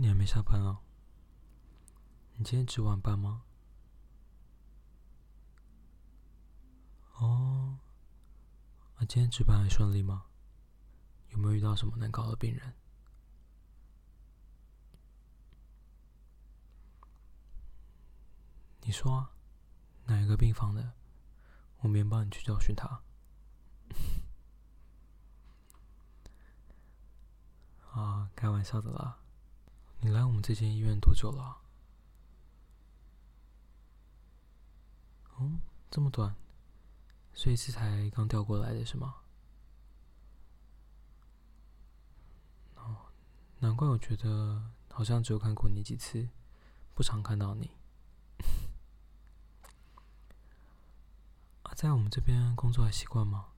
你还没下班啊？你今天值晚班吗？哦，那今天值班还顺利吗？有没有遇到什么难搞的病人？你说啊，哪一个病房的？我明天帮你去教训他。啊，开玩笑的啦。你来我们这间医院多久了啊？哦，这么短，所以是才刚调过来的是吗？哦，难怪我觉得好像只有看过你几次，不常看到你。啊，在我们这边工作还习惯吗？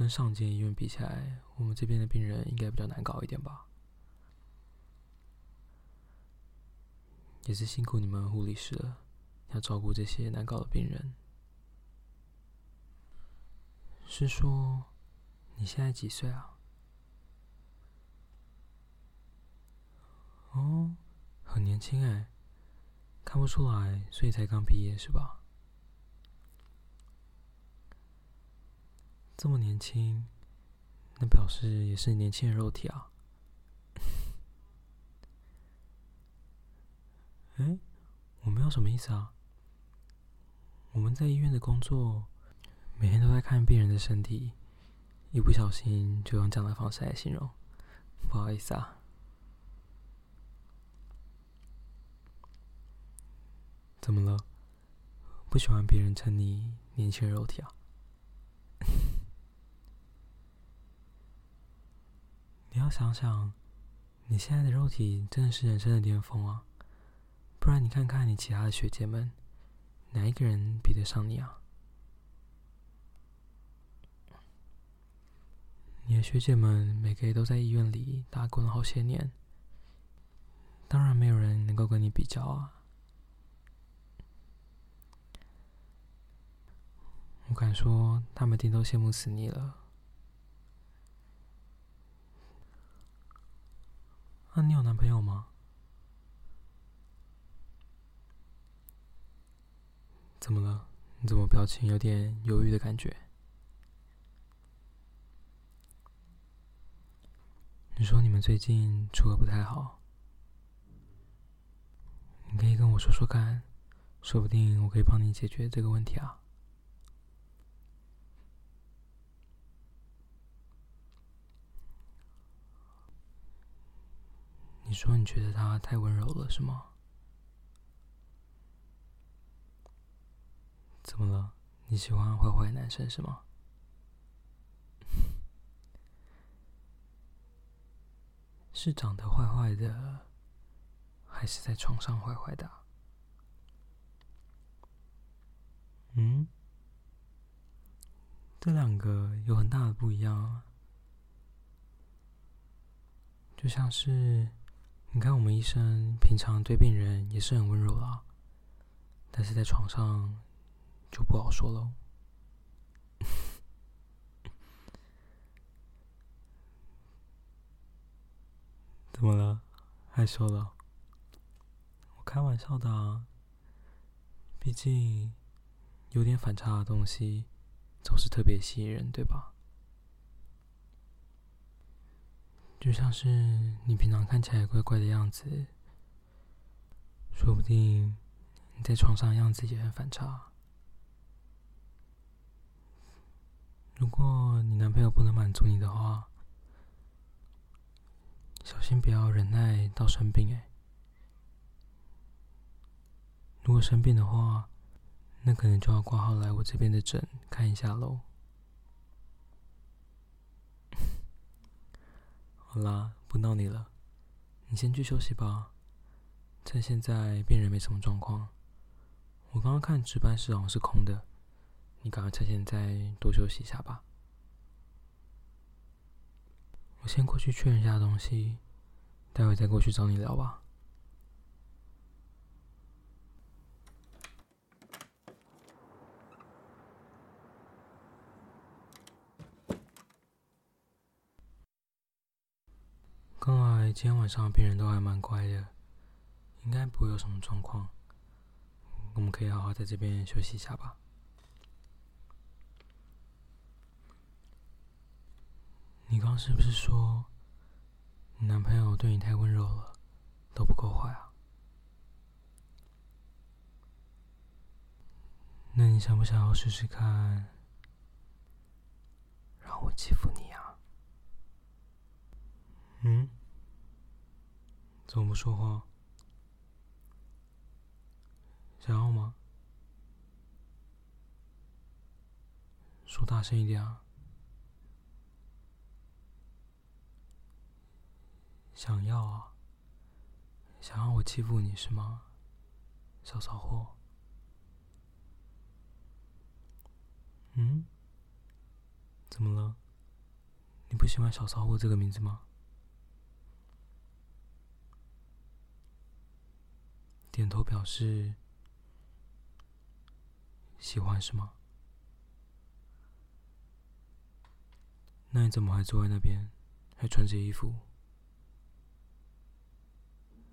跟上间医院比起来，我们这边的病人应该比较难搞一点吧？也是辛苦你们护理师了，要照顾这些难搞的病人。是说你现在几岁啊？哦，很年轻哎，看不出来，所以才刚毕业是吧？这么年轻，那表示也是年轻的肉体啊！哎，我没有什么意思啊。我们在医院的工作，每天都在看病人的身体，一不小心就用这样的方式来形容，不好意思啊。怎么了？不喜欢别人称你年轻人肉体啊？你要想想，你现在的肉体真的是人生的巅峰啊！不然你看看你其他的学姐们，哪一个人比得上你啊？你的学姐们每个月都在医院里打滚了好些年，当然没有人能够跟你比较啊！我敢说，他们一定都羡慕死你了。那、你有男朋友吗？怎么了？你怎么表情有点犹豫的感觉？你说你们最近处的不太好，你可以跟我说说看，说不定我可以帮你解决这个问题啊。你说你觉得他太温柔了，是吗？怎么了？你喜欢坏坏男生是吗？是长得坏坏的，还是在床上坏坏的？嗯，这两个有很大的不一样啊，就像是。你看，我们医生平常对病人也是很温柔啦，但是在床上就不好说喽。怎么了？害羞了？我开玩笑的啊，毕竟有点反差的东西总是特别吸引人，对吧？就像是你平常看起来怪怪的样子，说不定你在床上样子也很反差。如果你男朋友不能满足你的话，小心不要忍耐到生病哎。如果生病的话，那可能就要挂号来我这边的诊看一下喽。好啦，不闹你了，你先去休息吧。趁现在病人没什么状况，我刚刚看值班室好像是空的，你赶快趁现在多休息一下吧。我先过去确认一下东西，待会再过去找你聊吧。今天晚上病人都还蛮乖的，应该不会有什么状况。我们可以好好在这边休息一下吧。你刚是不是说你男朋友对你太温柔了，都不够坏啊？那你想不想要试试看，让我欺负你啊？嗯？怎么不说话？想要吗？说大声一点啊！想要啊！想要我欺负你是吗？小骚货。嗯？怎么了？你不喜欢“小骚货”这个名字吗？点头表示。喜欢是吗？那你怎么还坐在那边，还穿着衣服？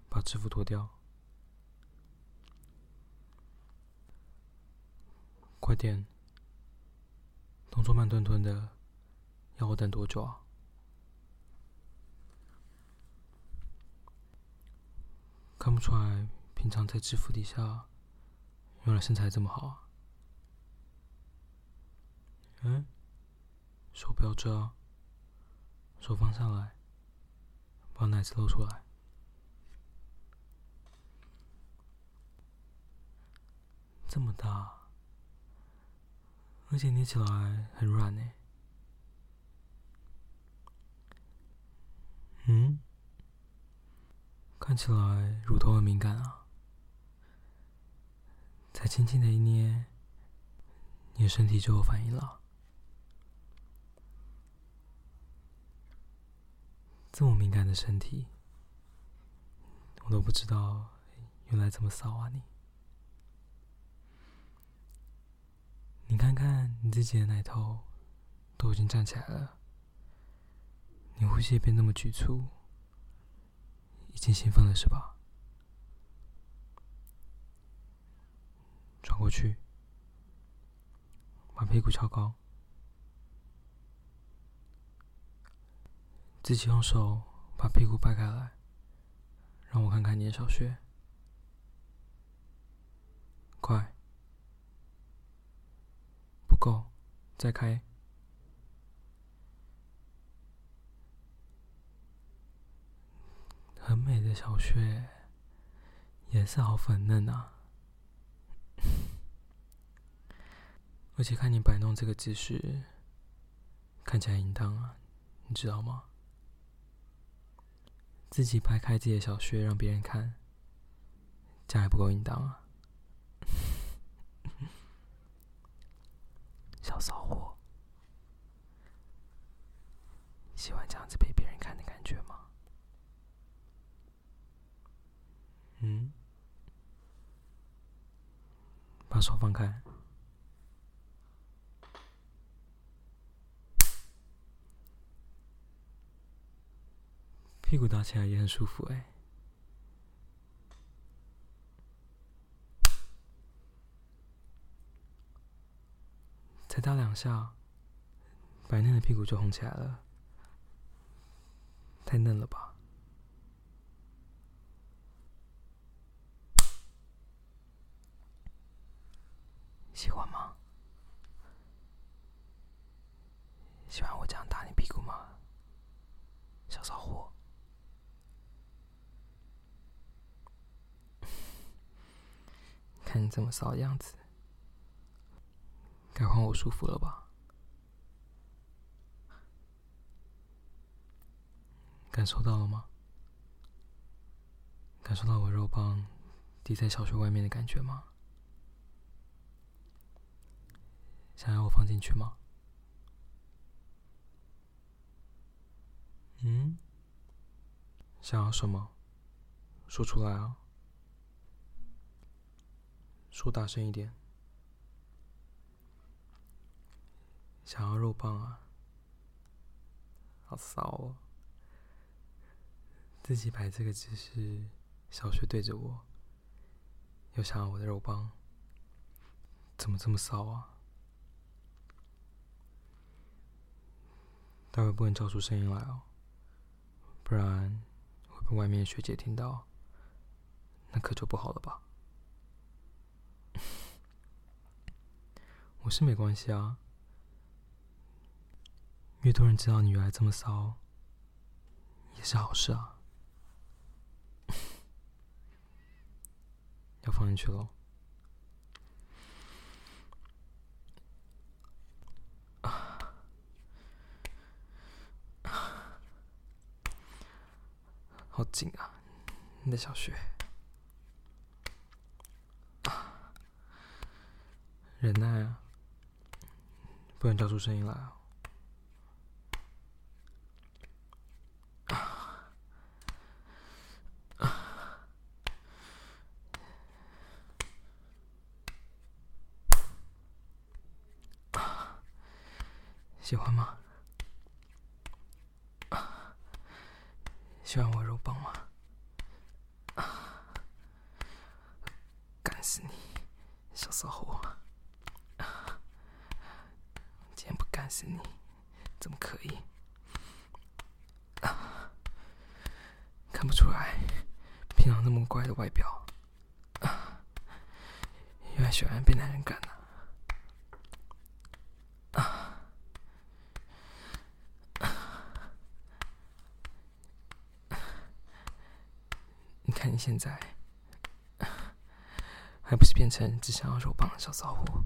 把制服脱掉！快点！动作慢吞吞的，要我等多久啊？看不出来，平常在制服底下，原来身材这么好啊！嗯，手不要遮，手放下来，把奶子露出来。这么大，而且捏起来很软呢。嗯，看起来乳头很敏感啊，才轻轻的一捏，你的身体就有反应了。这么敏感的身体，我都不知道，原来这么骚啊你！你看看你自己的奶头，都已经站起来了，你呼吸也变那么局促，已经兴奋了是吧？转过去，把屁股翘高。自己用手把屁股掰开来，让我看看你的小穴。快，不够，再开。很美的小穴，颜色好粉嫩啊！而且看你摆弄这个姿势，看起来淫荡啊，你知道吗？自己拍开自己的小穴让别人看，这样还不够淫荡啊！小骚货，喜欢这样子被别人看的感觉吗？嗯，把手放开。屁股打起来也很舒服哎，才打两下，白嫩的屁股就红起来了，太嫩了吧？喜欢吗？喜欢我这样打你屁股吗？小骚货。看你这么骚的样子，该换我舒服了吧？感受到了吗？感受到我肉棒抵在小穴外面的感觉吗？想要我放进去吗？嗯？想要什么？说出来啊！说大声一点，想要肉棒啊？好骚哦！自己摆这个姿势，小穴对着我，又想要我的肉棒，怎么这么骚啊？待会不能叫出声音来哦，不然会被外面学姐听到，那可就不好了吧？我是没关系啊，越多人知道你原来这么骚，也是好事啊。要放进去喽。好紧啊，你的小穴。啊，忍耐啊，不能叫出声音来啊。喜欢吗？喜欢我肉棒吗？啊！干死你，小骚货！啊！今天不干死你，怎么可以？看不出来，平常那么乖的外表，啊！原来喜欢被男人干呢。看你现在，还不是变成只想要肉棒的小骚货？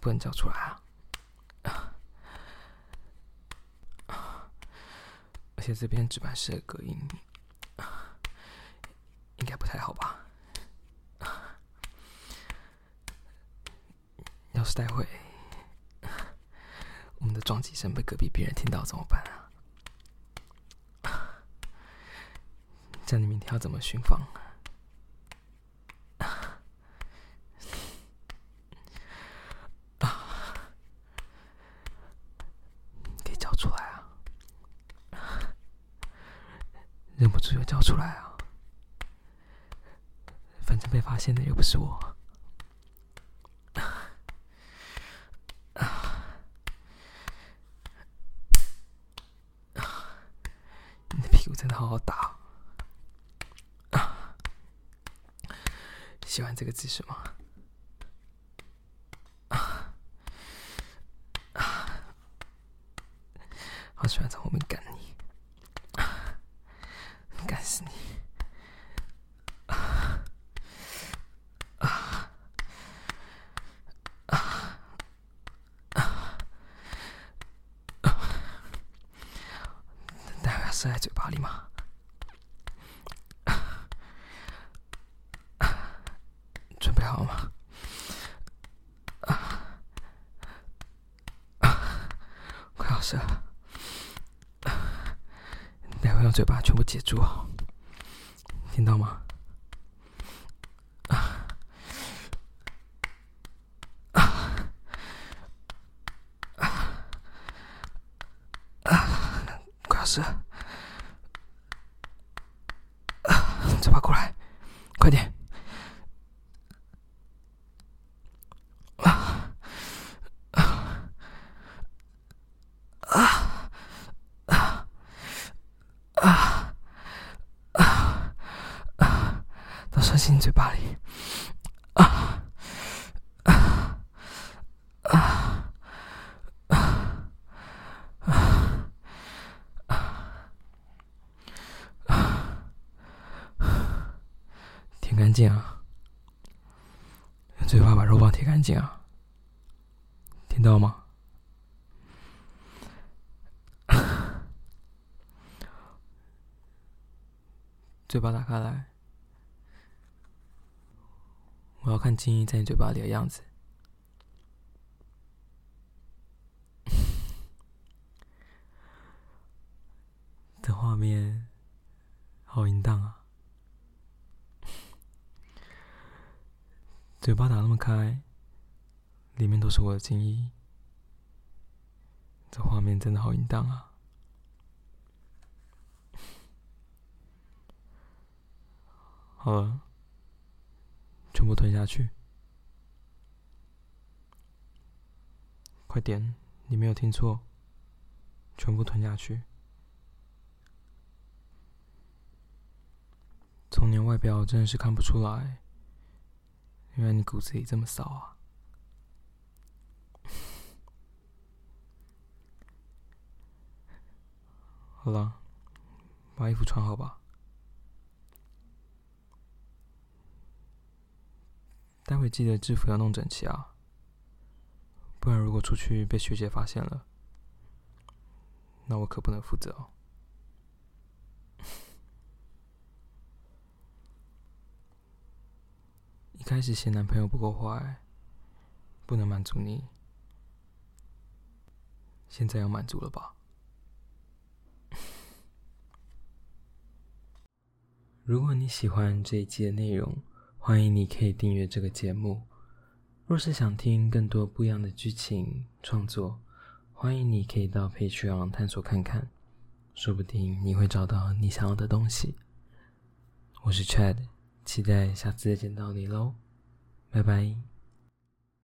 不能叫出来啊！而且这边值班室的隔音，应该不太好吧？要是待会……我们的撞击声被隔壁病人听到怎么办？那你明天要怎么巡房？啊！可以叫出来啊！忍不住又叫出来啊！反正被发现的又不是我。你的屁股真的好好打啊！喜欢这个姿势吗？啊啊！好喜欢从后面干你，干死你！塞在嘴巴里吗？准备好了吗？快要射了！待会用嘴巴全部接住，听到吗？快要射！嘴巴过来，快点！啊啊啊啊啊啊啊！都射进你嘴巴里！啊啊啊啊啊！舔干净啊！用嘴巴把肉棒舔干净啊！听到吗？嘴巴打开来，我要看精液在你嘴巴里的样子。这画面好淫荡啊！嘴巴打那么开，里面都是我的精液，这画面真的好淫荡啊！好了，全部吞下去，快点！你没有听错，全部吞下去。从你外表真的是看不出来，原来你骨子里这么骚啊！好了，把衣服穿好吧。待会记得制服要弄整齐啊，不然如果出去被学姐发现了，那我可不能负责哦。开始嫌男朋友不够坏，不能满足你，现在要满足了吧？如果你喜欢这一集的内容，欢迎你可以订阅这个节目。若是想听更多不一样的剧情创作，欢迎你可以到 Patreon 探索看看，说不定你会找到你想要的东西。我是 Chad，期待下次再见到你喽，拜拜。